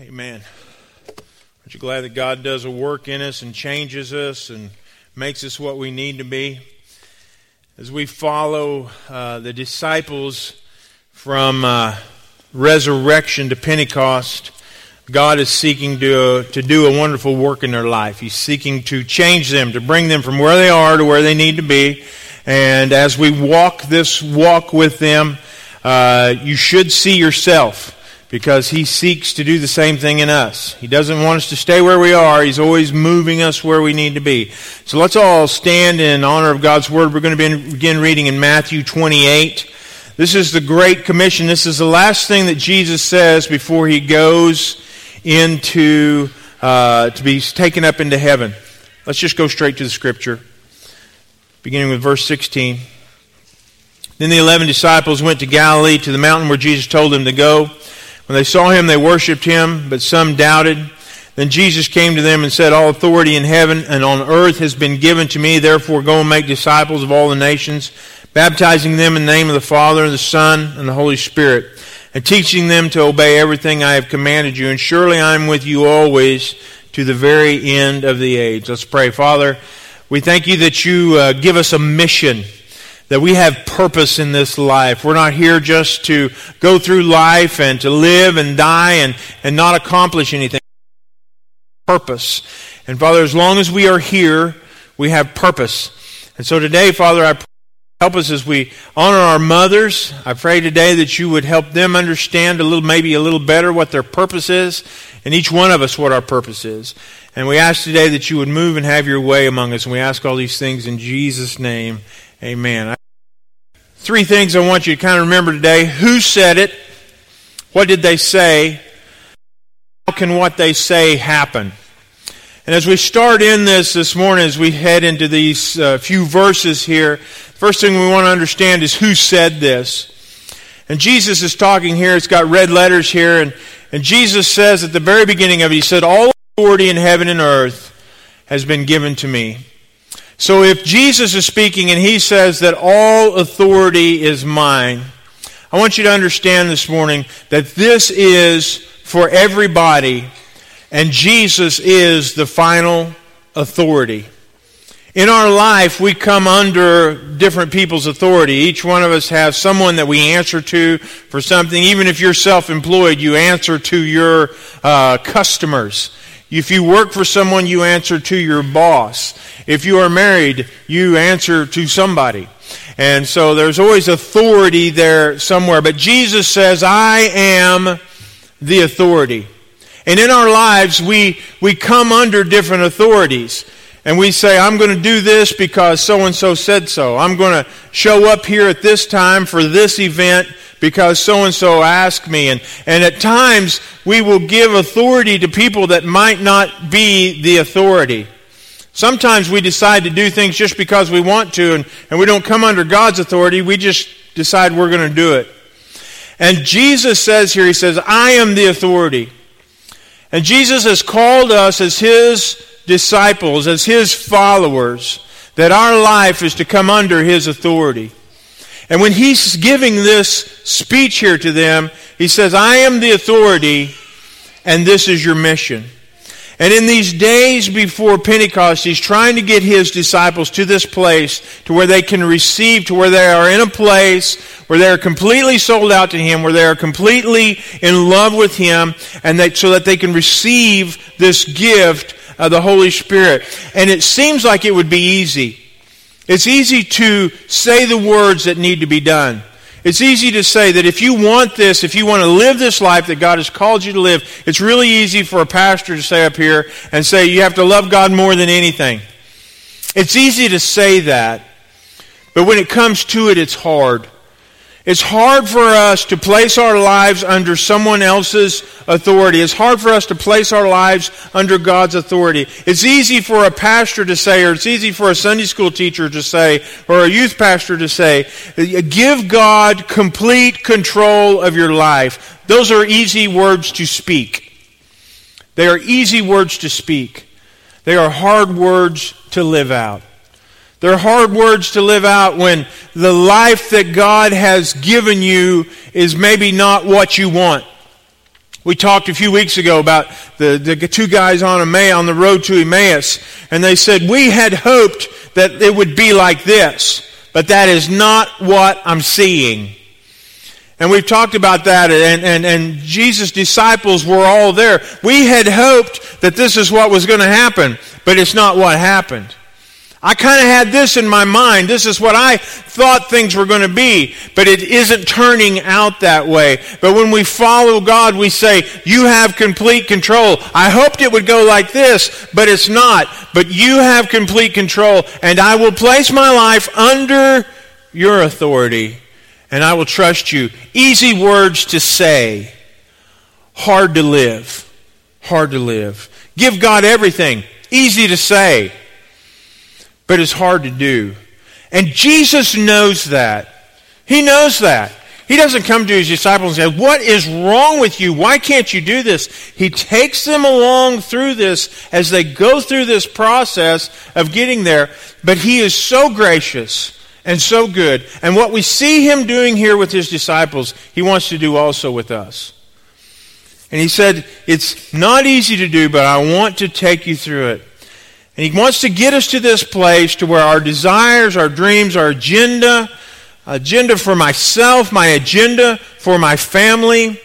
Amen. Aren't you glad that God does a work in us and changes us and makes us what we need to be? As we follow uh, the disciples from uh, resurrection to Pentecost, God is seeking to, to do a wonderful work in their life. He's seeking to change them, to bring them from where they are to where they need to be. And as we walk this walk with them, uh, you should see yourself because he seeks to do the same thing in us. He doesn't want us to stay where we are. He's always moving us where we need to be. So let's all stand in honor of God's word. We're going to begin reading in Matthew 28. This is the Great Commission. This is the last thing that Jesus says before he goes into uh, to be taken up into heaven. Let's just go straight to the scripture, beginning with verse 16. Then the eleven disciples went to Galilee to the mountain where Jesus told them to go. When they saw him, they worshipped him, but some doubted. Then Jesus came to them and said, All authority in heaven and on earth has been given to me. Therefore, go and make disciples of all the nations, baptizing them in the name of the Father, and the Son, and the Holy Spirit, and teaching them to obey everything I have commanded you. And surely I am with you always to the very end of the age. Let's pray. Father, we thank you that you uh, give us a mission that we have purpose in this life. We're not here just to go through life and to live and die and, and not accomplish anything. Purpose. And Father, as long as we are here, we have purpose. And so today, Father, I pray help us as we honor our mothers. I pray today that you would help them understand a little, maybe a little better what their purpose is, and each one of us what our purpose is. And we ask today that you would move and have your way among us. And we ask all these things in Jesus' name. Amen. Three things I want you to kind of remember today. Who said it? What did they say? How can what they say happen? And as we start in this this morning, as we head into these uh, few verses here, first thing we want to understand is who said this. And Jesus is talking here. It's got red letters here. And, and Jesus says at the very beginning of it, He said, All authority in heaven and earth has been given to me. So if Jesus is speaking and he says that all authority is mine, I want you to understand this morning that this is for everybody and Jesus is the final authority. In our life, we come under different people's authority. Each one of us has someone that we answer to for something. Even if you're self employed, you answer to your uh, customers. If you work for someone, you answer to your boss. If you are married, you answer to somebody. And so there's always authority there somewhere. But Jesus says, I am the authority. And in our lives, we, we come under different authorities. And we say, I'm going to do this because so and so said so. I'm going to show up here at this time for this event because so and so asked me. And, and at times, we will give authority to people that might not be the authority. Sometimes we decide to do things just because we want to, and, and we don't come under God's authority. We just decide we're going to do it. And Jesus says here, He says, I am the authority. And Jesus has called us as His disciples, as His followers, that our life is to come under His authority. And when he's giving this speech here to them, he says, I am the authority, and this is your mission. And in these days before Pentecost, he's trying to get his disciples to this place to where they can receive, to where they are in a place where they are completely sold out to him, where they are completely in love with him, and that, so that they can receive this gift of the Holy Spirit. And it seems like it would be easy. It's easy to say the words that need to be done. It's easy to say that if you want this, if you want to live this life that God has called you to live, it's really easy for a pastor to say up here and say you have to love God more than anything. It's easy to say that, but when it comes to it, it's hard. It's hard for us to place our lives under someone else's authority. It's hard for us to place our lives under God's authority. It's easy for a pastor to say, or it's easy for a Sunday school teacher to say, or a youth pastor to say, give God complete control of your life. Those are easy words to speak. They are easy words to speak. They are hard words to live out. They're hard words to live out when the life that God has given you is maybe not what you want. We talked a few weeks ago about the, the two guys on, Emmaus, on the road to Emmaus, and they said, We had hoped that it would be like this, but that is not what I'm seeing. And we've talked about that, and, and, and Jesus' disciples were all there. We had hoped that this is what was going to happen, but it's not what happened. I kind of had this in my mind. This is what I thought things were going to be, but it isn't turning out that way. But when we follow God, we say, You have complete control. I hoped it would go like this, but it's not. But you have complete control, and I will place my life under your authority, and I will trust you. Easy words to say, hard to live. Hard to live. Give God everything. Easy to say but it's hard to do. And Jesus knows that. He knows that. He doesn't come to his disciples and say, What is wrong with you? Why can't you do this? He takes them along through this as they go through this process of getting there. But he is so gracious and so good. And what we see him doing here with his disciples, he wants to do also with us. And he said, It's not easy to do, but I want to take you through it. And He wants to get us to this place to where our desires, our dreams, our agenda, agenda for myself, my agenda for my family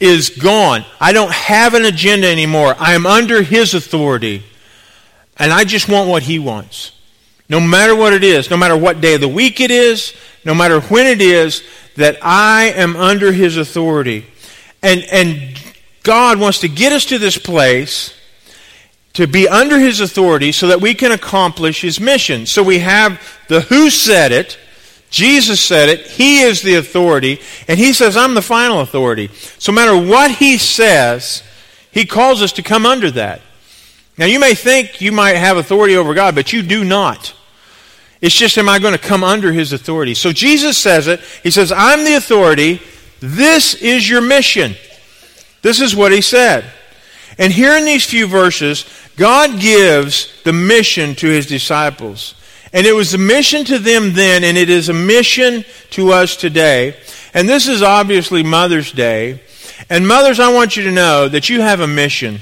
is gone. I don't have an agenda anymore. I am under His authority. And I just want what He wants. No matter what it is, no matter what day of the week it is, no matter when it is, that I am under His authority. And, and God wants to get us to this place to be under his authority so that we can accomplish his mission. So we have the who said it, Jesus said it, he is the authority, and he says, I'm the final authority. So no matter what he says, he calls us to come under that. Now you may think you might have authority over God, but you do not. It's just, am I going to come under his authority? So Jesus says it. He says, I'm the authority. This is your mission. This is what he said. And here in these few verses, God gives the mission to his disciples. And it was a mission to them then, and it is a mission to us today. And this is obviously Mother's Day. And mothers, I want you to know that you have a mission.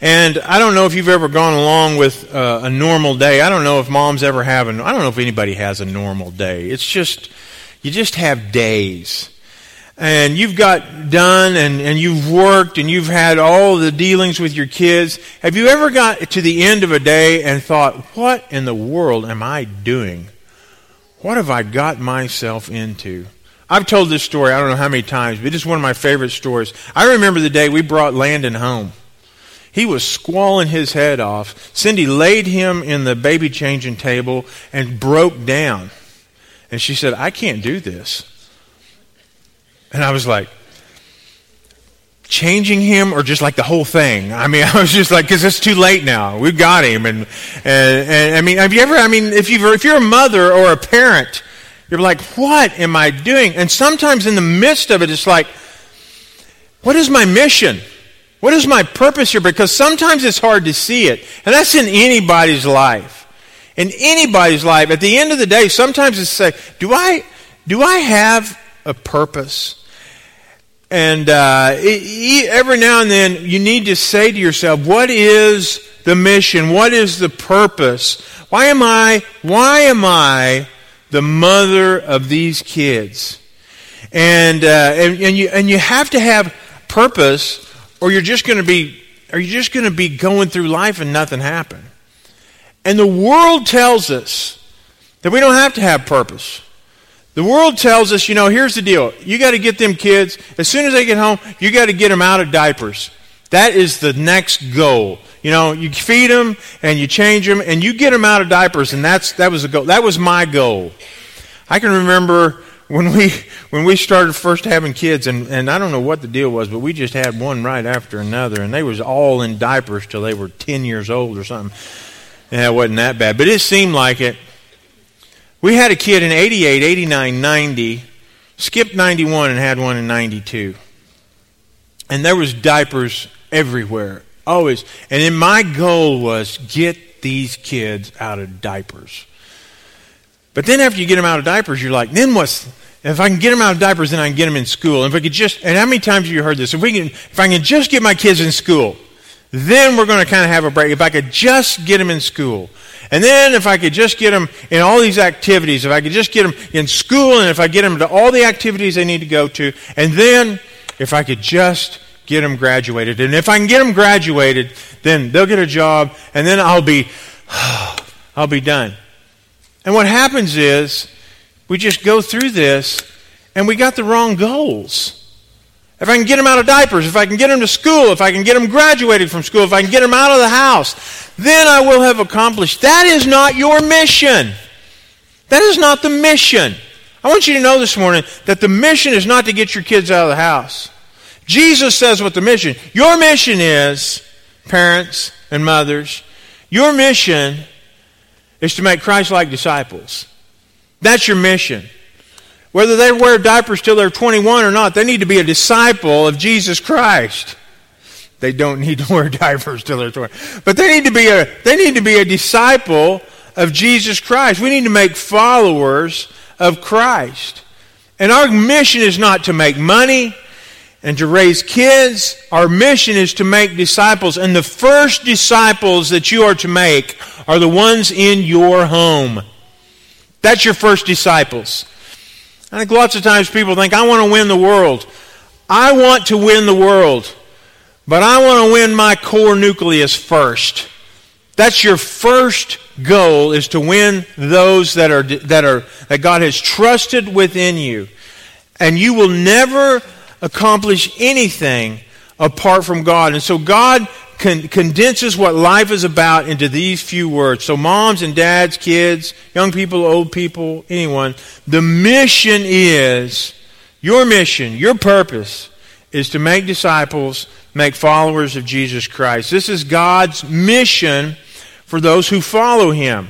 And I don't know if you've ever gone along with uh, a normal day. I don't know if moms ever have. A, I don't know if anybody has a normal day. It's just, you just have days and you've got done and, and you've worked and you've had all the dealings with your kids, have you ever got to the end of a day and thought, what in the world am I doing? What have I got myself into? I've told this story, I don't know how many times, but it's one of my favorite stories. I remember the day we brought Landon home. He was squalling his head off. Cindy laid him in the baby changing table and broke down. And she said, I can't do this. And I was like, changing him or just like the whole thing? I mean, I was just like, because it's too late now. We've got him. And, and, and, I mean, have you ever, I mean, if, you if you're a mother or a parent, you're like, what am I doing? And sometimes in the midst of it, it's like, what is my mission? What is my purpose here? Because sometimes it's hard to see it. And that's in anybody's life. In anybody's life. At the end of the day, sometimes it's say, do I, do I have a purpose? And uh, every now and then, you need to say to yourself, what is the mission? What is the purpose? Why am I, why am I the mother of these kids? And, uh, and, and, you, and you have to have purpose, or you're just going to be, are you just going to be going through life and nothing happen? And the world tells us that we don't have to have purpose. The world tells us, you know, here's the deal. You got to get them kids, as soon as they get home, you got to get them out of diapers. That is the next goal. You know, you feed them and you change them and you get them out of diapers, and that's, that was a goal. That was my goal. I can remember when we, when we started first having kids, and, and I don't know what the deal was, but we just had one right after another, and they was all in diapers till they were 10 years old or something. Yeah, it wasn't that bad, but it seemed like it. We had a kid in 88, 89, 90, skipped 91 and had one in 92. And there was diapers everywhere, always. And then my goal was get these kids out of diapers. But then after you get them out of diapers, you're like, then what's if I can get them out of diapers, then I can get them in school. And if I could just, and how many times have you heard this? If we can, if I can just get my kids in school, then we're going to kind of have a break. If I could just get them in school. And then if I could just get them in all these activities, if I could just get them in school, and if I get them to all the activities they need to go to, and then if I could just get them graduated. And if I can get them graduated, then they'll get a job, and then I'll be, I'll be done. And what happens is, we just go through this, and we got the wrong goals. If I can get them out of diapers, if I can get them to school, if I can get them graduated from school, if I can get them out of the house, then I will have accomplished. That is not your mission. That is not the mission. I want you to know this morning that the mission is not to get your kids out of the house. Jesus says what the mission. Your mission is, parents and mothers, your mission is to make Christ like disciples. That's your mission. Whether they wear diapers till they're 21 or not, they need to be a disciple of Jesus Christ. They don't need to wear diapers till they're 20. But they need to be a, they need to be a disciple of Jesus Christ. We need to make followers of Christ. And our mission is not to make money and to raise kids. Our mission is to make disciples. And the first disciples that you are to make are the ones in your home. That's your first disciples. I think lots of times people think, I want to win the world. I want to win the world, but I want to win my core nucleus first. That's your first goal is to win those that are that are that God has trusted within you. And you will never accomplish anything apart from God. And so God con- condenses what life is about into these few words. So, moms and dads, kids, young people, old people, anyone, the mission is your mission, your purpose is to make disciples, make followers of Jesus Christ. This is God's mission for those who follow him.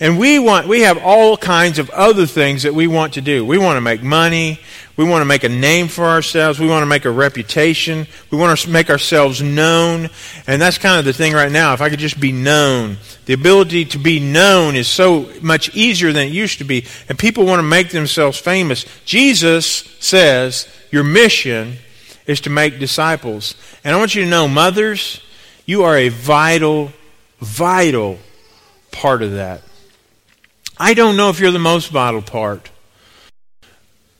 And we want we have all kinds of other things that we want to do. We want to make money, we want to make a name for ourselves. We want to make a reputation. We want to make ourselves known. And that's kind of the thing right now. If I could just be known, the ability to be known is so much easier than it used to be. And people want to make themselves famous. Jesus says your mission is to make disciples. And I want you to know, mothers, you are a vital, vital part of that. I don't know if you're the most vital part.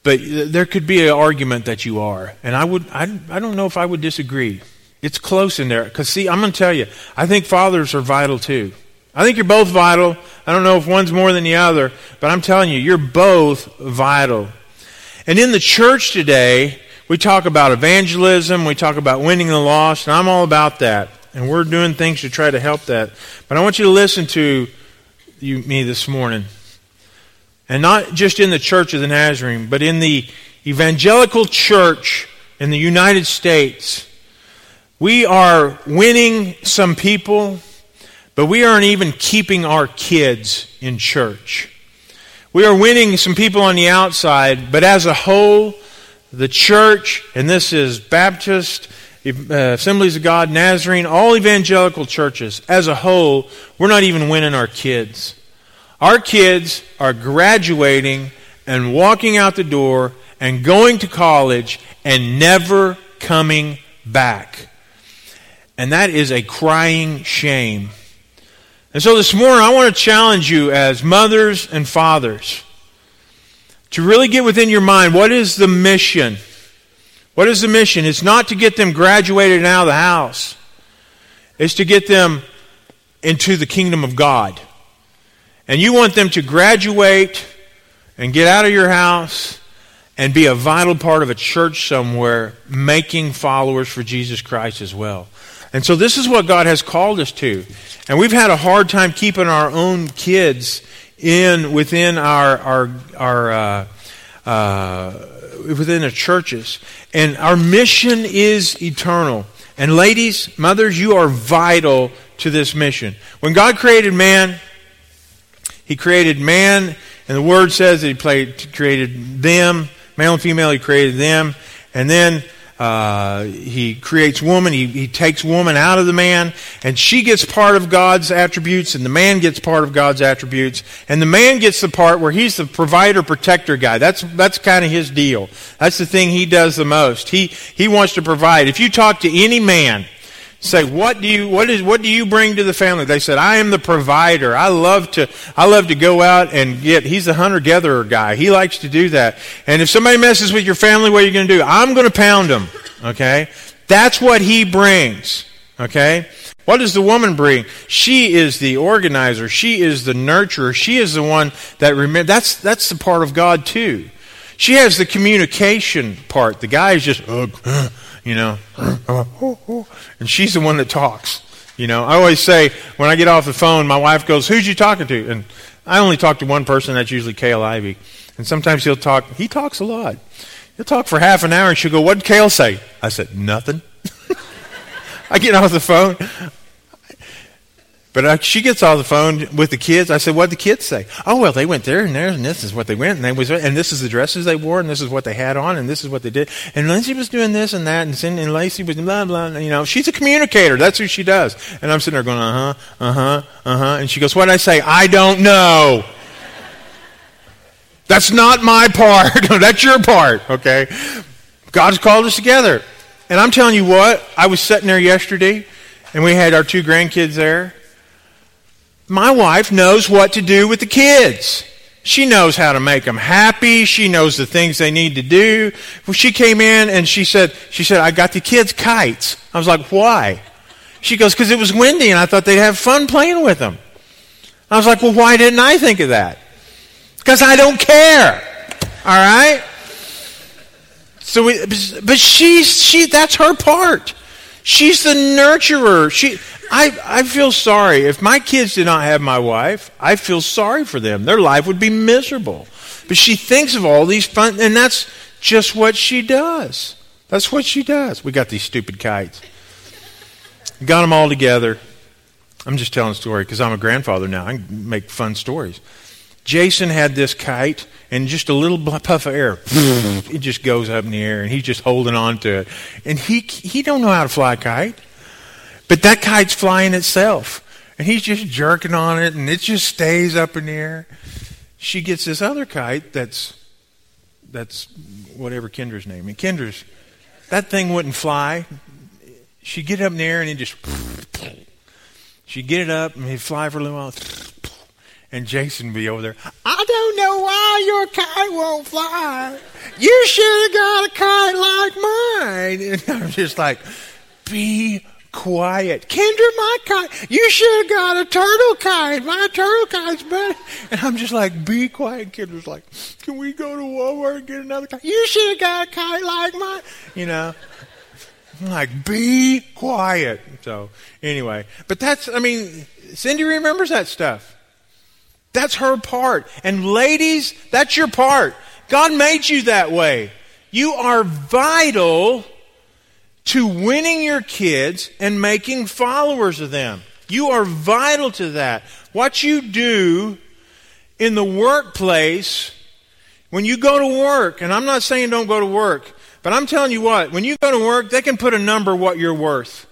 But there could be an argument that you are. And I, would, I, I don't know if I would disagree. It's close in there. Because, see, I'm going to tell you, I think fathers are vital too. I think you're both vital. I don't know if one's more than the other, but I'm telling you, you're both vital. And in the church today, we talk about evangelism, we talk about winning the lost, and I'm all about that. And we're doing things to try to help that. But I want you to listen to you, me this morning. And not just in the Church of the Nazarene, but in the evangelical church in the United States. We are winning some people, but we aren't even keeping our kids in church. We are winning some people on the outside, but as a whole, the church, and this is Baptist, Uh, Assemblies of God, Nazarene, all evangelical churches, as a whole, we're not even winning our kids. Our kids are graduating and walking out the door and going to college and never coming back. And that is a crying shame. And so this morning, I want to challenge you as mothers and fathers to really get within your mind what is the mission? What is the mission? It's not to get them graduated and out of the house, it's to get them into the kingdom of God and you want them to graduate and get out of your house and be a vital part of a church somewhere, making followers for Jesus Christ as well. And so this is what God has called us to. And we've had a hard time keeping our own kids in within our our our uh, uh, within the churches. And our mission is eternal. And ladies, mothers, you are vital to this mission. When God created man, he created man, and the Word says that He played, created them, male and female, He created them. And then uh, he creates woman. He, he takes woman out of the man, and she gets part of God's attributes, and the man gets part of God's attributes. And the man gets the part where he's the provider, protector guy. That's that's kind of his deal. That's the thing he does the most. He he wants to provide. If you talk to any man say what do you what is what do you bring to the family? They said i am the provider. I love to i love to go out and get he's the hunter gatherer guy. He likes to do that. And if somebody messes with your family what are you going to do? I'm going to pound them okay? That's what he brings okay? What does the woman bring? She is the organizer. She is the nurturer. She is the one that remember that's that's the part of god too. She has the communication part. The guy is just uh, you know, oh, oh. and she's the one that talks. You know, I always say when I get off the phone, my wife goes, "Who's you talking to?" And I only talk to one person. That's usually Kale Ivy. And sometimes he'll talk. He talks a lot. He'll talk for half an hour, and she'll go, "What did Kale say?" I said, "Nothing." I get off the phone. But she gets off the phone with the kids. I said, "What did the kids say?" Oh well, they went there and there, and this is what they went, and they was, and this is the dresses they wore, and this is what they had on, and this is what they did. And Lindsay was doing this and that, and, and Lacey was blah blah. You know, she's a communicator. That's who she does. And I'm sitting there going, "Uh huh, uh huh, uh huh." And she goes, "What did I say?" I don't know. That's not my part. That's your part. Okay. God's called us together. And I'm telling you what, I was sitting there yesterday, and we had our two grandkids there my wife knows what to do with the kids. She knows how to make them happy. She knows the things they need to do. She came in and she said, she said, I got the kids kites. I was like, why? She goes, because it was windy and I thought they'd have fun playing with them. I was like, well, why didn't I think of that? Because I don't care. All right? So, we, but she's, she, that's her part. She's the nurturer. She, I, I feel sorry. If my kids did not have my wife, I feel sorry for them. Their life would be miserable. But she thinks of all these fun, and that's just what she does. That's what she does. We got these stupid kites. Got them all together. I'm just telling a story because I'm a grandfather now. I can make fun stories. Jason had this kite, and just a little puff of air, it just goes up in the air, and he's just holding on to it. And he he don't know how to fly a kite. But that kite's flying itself. And he's just jerking on it, and it just stays up in the air. She gets this other kite that's that's whatever Kendra's name. And Kendra's that thing wouldn't fly. She'd get up in the air and it just she'd get it up and he'd fly for a little while. And Jason be over there. I don't know why your kite won't fly. You should have got a kite like mine. And I'm just like, be quiet. Kendra, my kite, you should have got a turtle kite. My turtle kite's better. And I'm just like, be quiet. Kendra's like, can we go to Walmart and get another kite? You should have got a kite like mine. You know, I'm like, be quiet. So anyway, but that's, I mean, Cindy remembers that stuff. That's her part. And ladies, that's your part. God made you that way. You are vital to winning your kids and making followers of them. You are vital to that. What you do in the workplace, when you go to work, and I'm not saying don't go to work, but I'm telling you what, when you go to work, they can put a number what you're worth.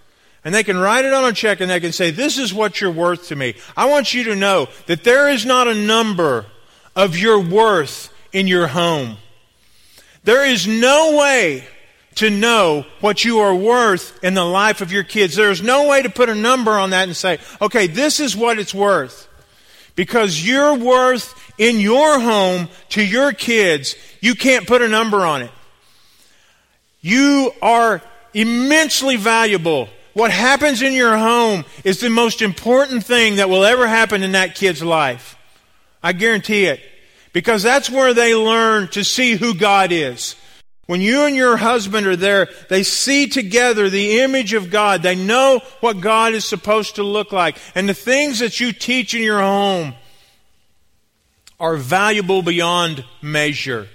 And they can write it on a check and they can say, This is what you're worth to me. I want you to know that there is not a number of your worth in your home. There is no way to know what you are worth in the life of your kids. There's no way to put a number on that and say, okay, this is what it's worth. Because your worth in your home to your kids, you can't put a number on it. You are immensely valuable. What happens in your home is the most important thing that will ever happen in that kid's life. I guarantee it. Because that's where they learn to see who God is. When you and your husband are there, they see together the image of God. They know what God is supposed to look like. And the things that you teach in your home are valuable beyond measure.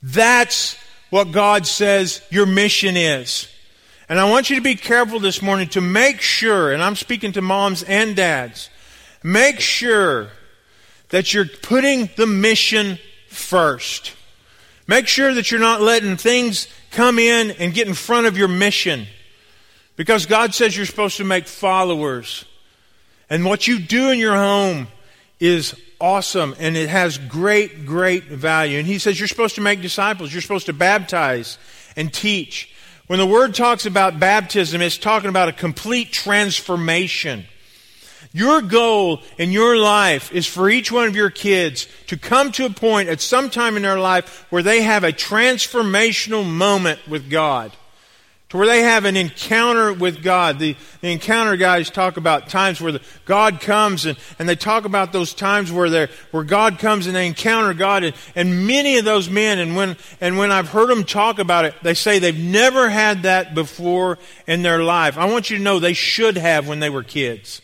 That's what God says your mission is. And I want you to be careful this morning to make sure, and I'm speaking to moms and dads, make sure that you're putting the mission first. Make sure that you're not letting things come in and get in front of your mission. Because God says you're supposed to make followers. And what you do in your home is awesome and it has great, great value. And He says you're supposed to make disciples. You're supposed to baptize and teach. When the Word talks about baptism, it's talking about a complete transformation. Your goal in your life is for each one of your kids to come to a point at some time in their life where they have a transformational moment with God. To where they have an encounter with God. The, the encounter guys talk about times where the, God comes and, and they talk about those times where, where God comes and they encounter God. And, and many of those men, and when, and when I've heard them talk about it, they say they've never had that before in their life. I want you to know they should have when they were kids.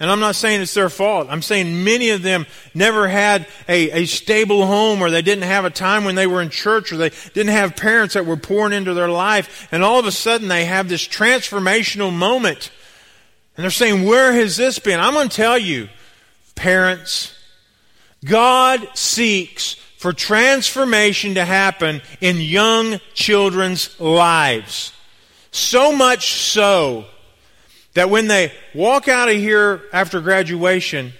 And I'm not saying it's their fault. I'm saying many of them never had a, a stable home or they didn't have a time when they were in church or they didn't have parents that were pouring into their life. And all of a sudden they have this transformational moment. And they're saying, where has this been? I'm going to tell you, parents, God seeks for transformation to happen in young children's lives. So much so that when they walk out of here after graduation,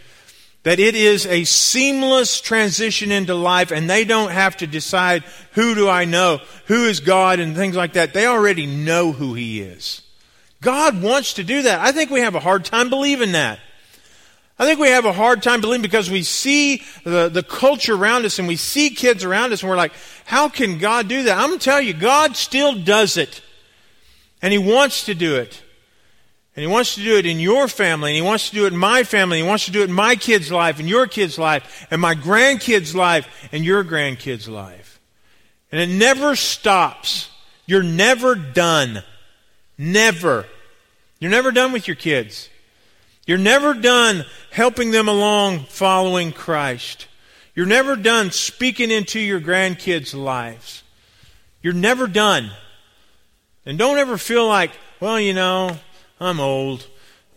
that it is a seamless transition into life and they don't have to decide who do I know, who is God and things like that. They already know who He is. God wants to do that. I think we have a hard time believing that. I think we have a hard time believing because we see the, the culture around us and we see kids around us and we're like, how can God do that? I'm going to tell you, God still does it. And He wants to do it. And He wants to do it in your family, and He wants to do it in my family, and He wants to do it in my kid's life, and your kid's life, and my grandkid's life, and your grandkid's life. And it never stops. You're never done. Never. You're never done with your kids. You're never done helping them along following Christ. You're never done speaking into your grandkids' lives. You're never done. And don't ever feel like, well, you know, I'm old,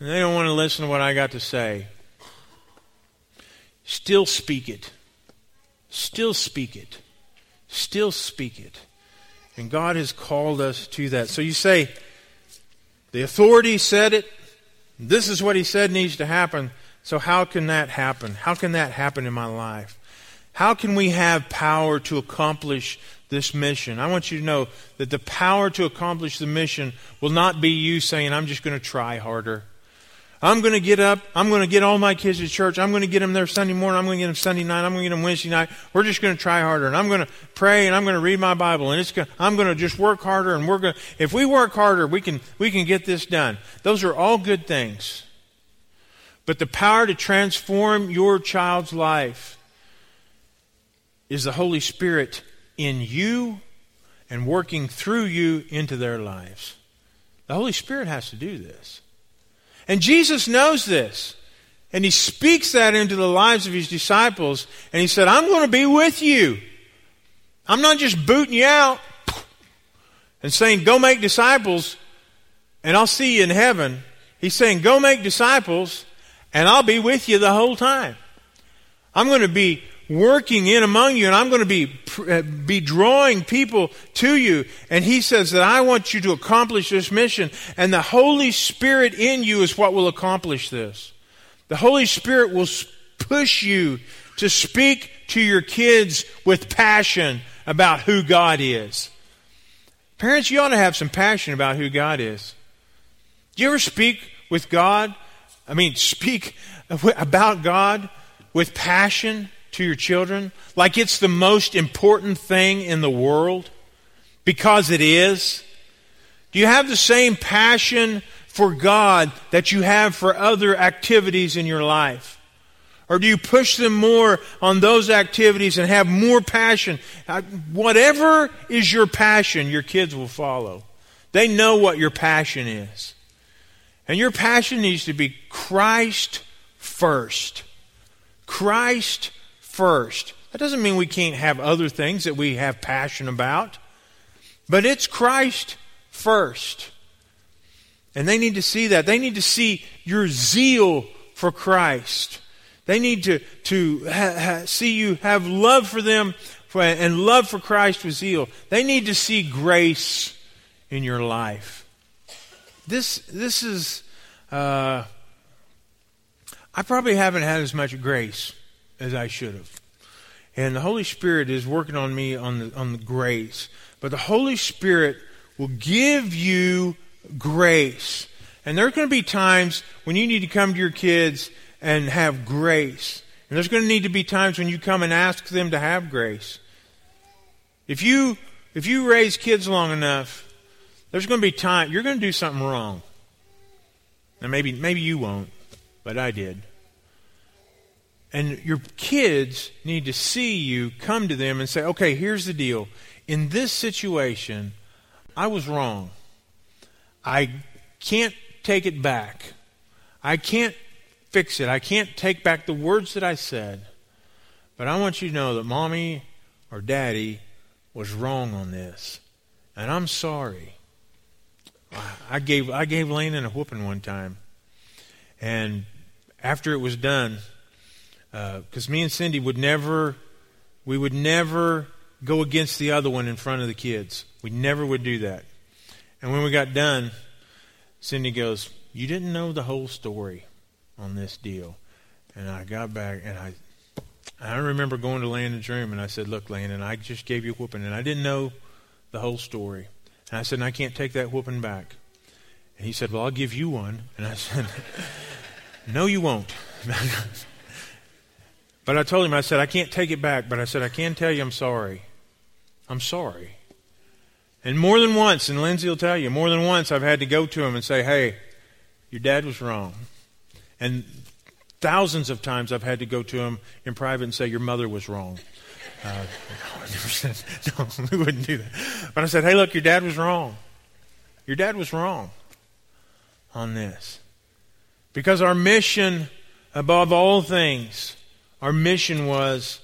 and they don't want to listen to what I got to say. Still speak it. Still speak it. Still speak it. And God has called us to that. So you say, the authority said it. This is what he said needs to happen. So how can that happen? How can that happen in my life? How can we have power to accomplish this mission. I want you to know that the power to accomplish the mission will not be you saying, I'm just going to try harder. I'm going to get up. I'm going to get all my kids to church. I'm going to get them there Sunday morning. I'm going to get them Sunday night. I'm going to get them Wednesday night. We're just going to try harder. And I'm going to pray and I'm going to read my Bible. And it's going, I'm going to just work harder. And we're going, if we work harder, we can, we can get this done. Those are all good things. But the power to transform your child's life is the Holy Spirit in you and working through you into their lives. The Holy Spirit has to do this. And Jesus knows this. And he speaks that into the lives of his disciples. And he said, I'm going to be with you. I'm not just booting you out and saying, go make disciples and I'll see you in heaven. He's saying, go make disciples and I'll be with you the whole time. I'm going to be working in among you and I'm going to be, uh, be drawing people to you. And he says that I want you to accomplish this mission and the Holy Spirit in you is what will accomplish this. The Holy Spirit will push you to speak to your kids with passion about who God is. Parents, you ought to have some passion about who God is. Do you ever speak with God? I mean, speak about God with passion? To your children like it's the most important thing in the world? Because it is? Do you have the same passion for God that you have for other activities in your life? Or do you push them more on those activities and have more passion? Uh, whatever is your passion, your kids will follow. They know what your passion is. And your passion needs to be Christ first. Christ first. That doesn't mean we can't have other things that we have passion about, but it's Christ first. And they need to see that. They need to see your zeal for Christ. They need to, to ha, ha, see you have love for them and love for Christ with zeal. They need to see grace in your life. This, this is, uh, I probably haven't had as much grace as I should have. And the Holy Spirit is working on me on the, on the grace. But the Holy Spirit will give you grace. And there are going to be times when you need to come to your kids and have grace. And there's going to need to be times when you come and ask them to have grace. If you if you raise kids long enough, there's going to be time you're going to do something wrong. And maybe maybe you won't, but I did. And your kids need to see you come to them and say, "Okay, here's the deal. In this situation, I was wrong. I can't take it back. I can't fix it. I can't take back the words that I said. But I want you to know that mommy or daddy was wrong on this. And I'm sorry. I gave I gave Landon a whooping one time. And after it was done, because uh, me and Cindy would never, we would never go against the other one in front of the kids. We never would do that. And when we got done, Cindy goes, You didn't know the whole story on this deal. And I got back and I I remember going to Landon's room and I said, Look, Landon, I just gave you a whooping and I didn't know the whole story. And I said, I can't take that whooping back. And he said, Well, I'll give you one. And I said, No, you won't. but I told him, I said, I can't take it back, but I said, I can tell you I'm sorry. I'm sorry. And more than once, and Lindsay will tell you, more than once I've had to go to him and say, Hey, your dad was wrong. And thousands of times I've had to go to him in private and say, Your mother was wrong. Uh, no, no, we wouldn't do that. But I said, Hey, look, your dad was wrong. Your dad was wrong on this. Because our mission, above all things, our mission was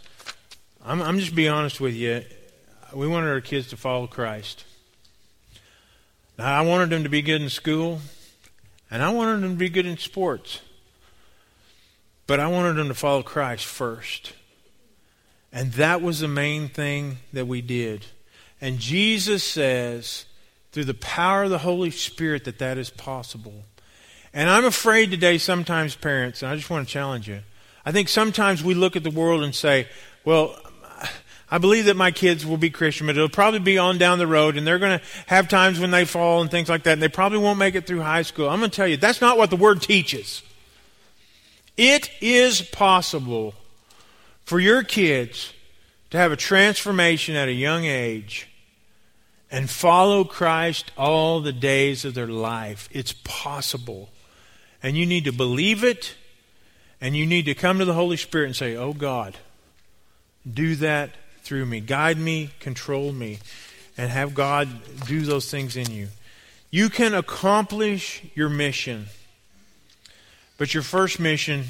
I'm, I'm just being honest with you. We wanted our kids to follow Christ. Now, I wanted them to be good in school, and I wanted them to be good in sports. But I wanted them to follow Christ first. And that was the main thing that we did. And Jesus says, through the power of the Holy Spirit, that that is possible. And I'm afraid today, sometimes, parents, and I just want to challenge you. I think sometimes we look at the world and say, well, I believe that my kids will be Christian, but it'll probably be on down the road, and they're going to have times when they fall and things like that, and they probably won't make it through high school. I'm going to tell you, that's not what the Word teaches. It is possible for your kids to have a transformation at a young age and follow Christ all the days of their life. It's possible. And you need to believe it, and you need to come to the Holy Spirit and say, Oh God, do that through me. Guide me, control me, and have God do those things in you. You can accomplish your mission but your first mission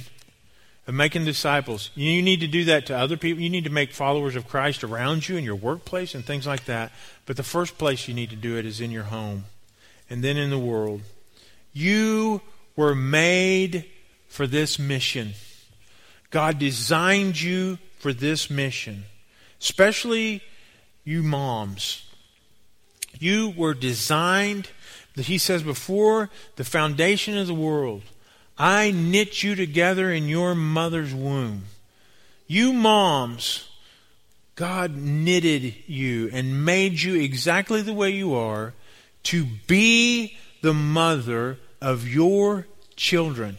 of making disciples, you need to do that to other people. You need to make followers of Christ around you in your workplace and things like that. But the first place you need to do it is in your home and then in the world. You were made for this mission. God designed you for this mission, especially you moms. You were designed, that he says, before the foundation of the world. I knit you together in your mother's womb. You moms, God knitted you and made you exactly the way you are to be the mother of your children.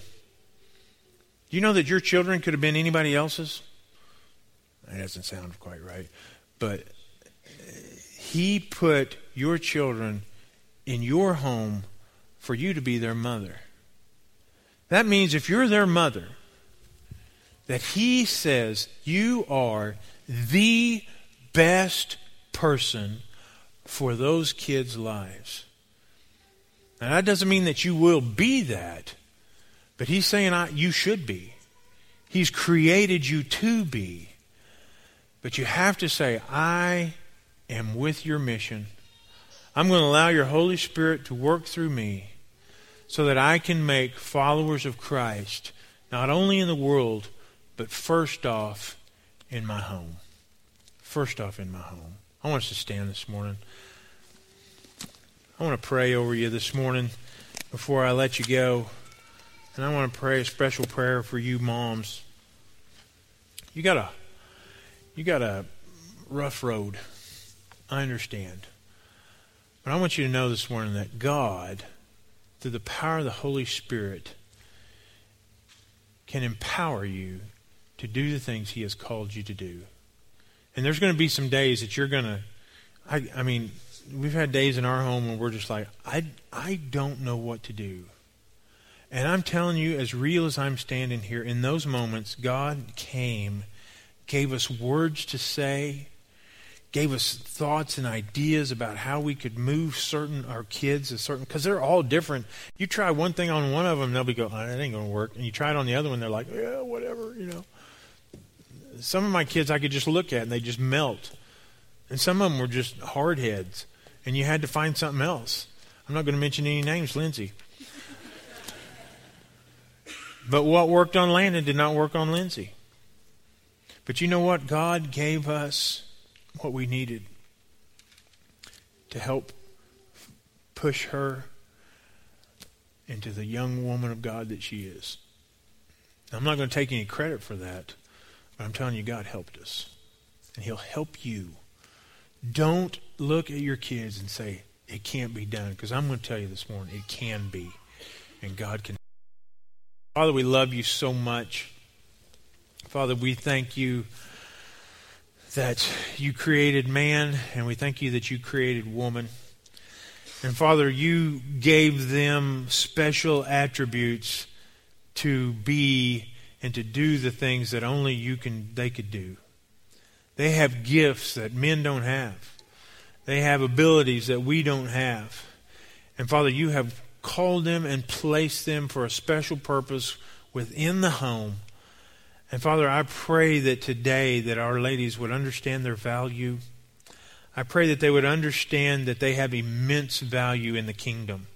Do you know that your children could have been anybody else's? That doesn't sound quite right. But uh, He put your children in your home for you to be their mother. That means if you're their mother, that he says you are the best person for those kids' lives. Now, that doesn't mean that you will be that, but he's saying I, you should be. He's created you to be. But you have to say, I am with your mission. I'm going to allow your Holy Spirit to work through me so that I can make followers of Christ, not only in the world, but first off in my home. first off in my home. I want us to stand this morning. I want to pray over you this morning before I let you go. And I want to pray a special prayer for you moms. You got a you got a rough road. I understand. But I want you to know this morning that God, through the power of the Holy Spirit, can empower you to do the things He has called you to do. And there's going to be some days that you're going to, I, I mean, we've had days in our home when we're just like, I, I don't know what to do. And I'm telling you, as real as I'm standing here, in those moments, God came, gave us words to say, gave us thoughts and ideas about how we could move certain our kids a certain because they're all different. You try one thing on one of them, they'll be go, oh, that ain't gonna work, and you try it on the other one, they're like, yeah, whatever, you know. Some of my kids I could just look at and they just melt, and some of them were just hard heads, and you had to find something else. I'm not going to mention any names, Lindsay. But what worked on Landon did not work on Lindsay. But you know what? God gave us what we needed to help push her into the young woman of God that she is. I'm not going to take any credit for that, but I'm telling you, God helped us. And He'll help you. Don't look at your kids and say, it can't be done, because I'm going to tell you this morning, it can be. And God can. Father, we love you so much. Father, we thank you that you created man, and we thank you that you created woman. And Father, you gave them special attributes to be and to do the things that only you can they could do. They have gifts that men don't have. They have abilities that we don't have. And Father, you have called them and placed them for a special purpose within the home and Father, I pray that today that our ladies would understand their value. I pray that they would understand that they have immense value in the kingdom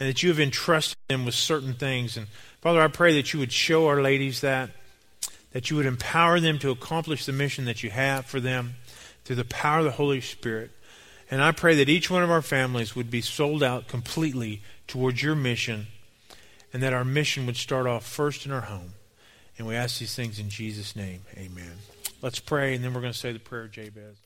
and that you have entrusted them with certain things. And Father, I pray that you would show our ladies that, that you would empower them to accomplish the mission that you have for them through the power of the Holy Spirit. And I pray that each one of our families would be sold out completely towards your mission and that our mission would start off first in our home. And we ask these things in Jesus' name. Amen. Let's pray, and then we're going to say the prayer of Jabez.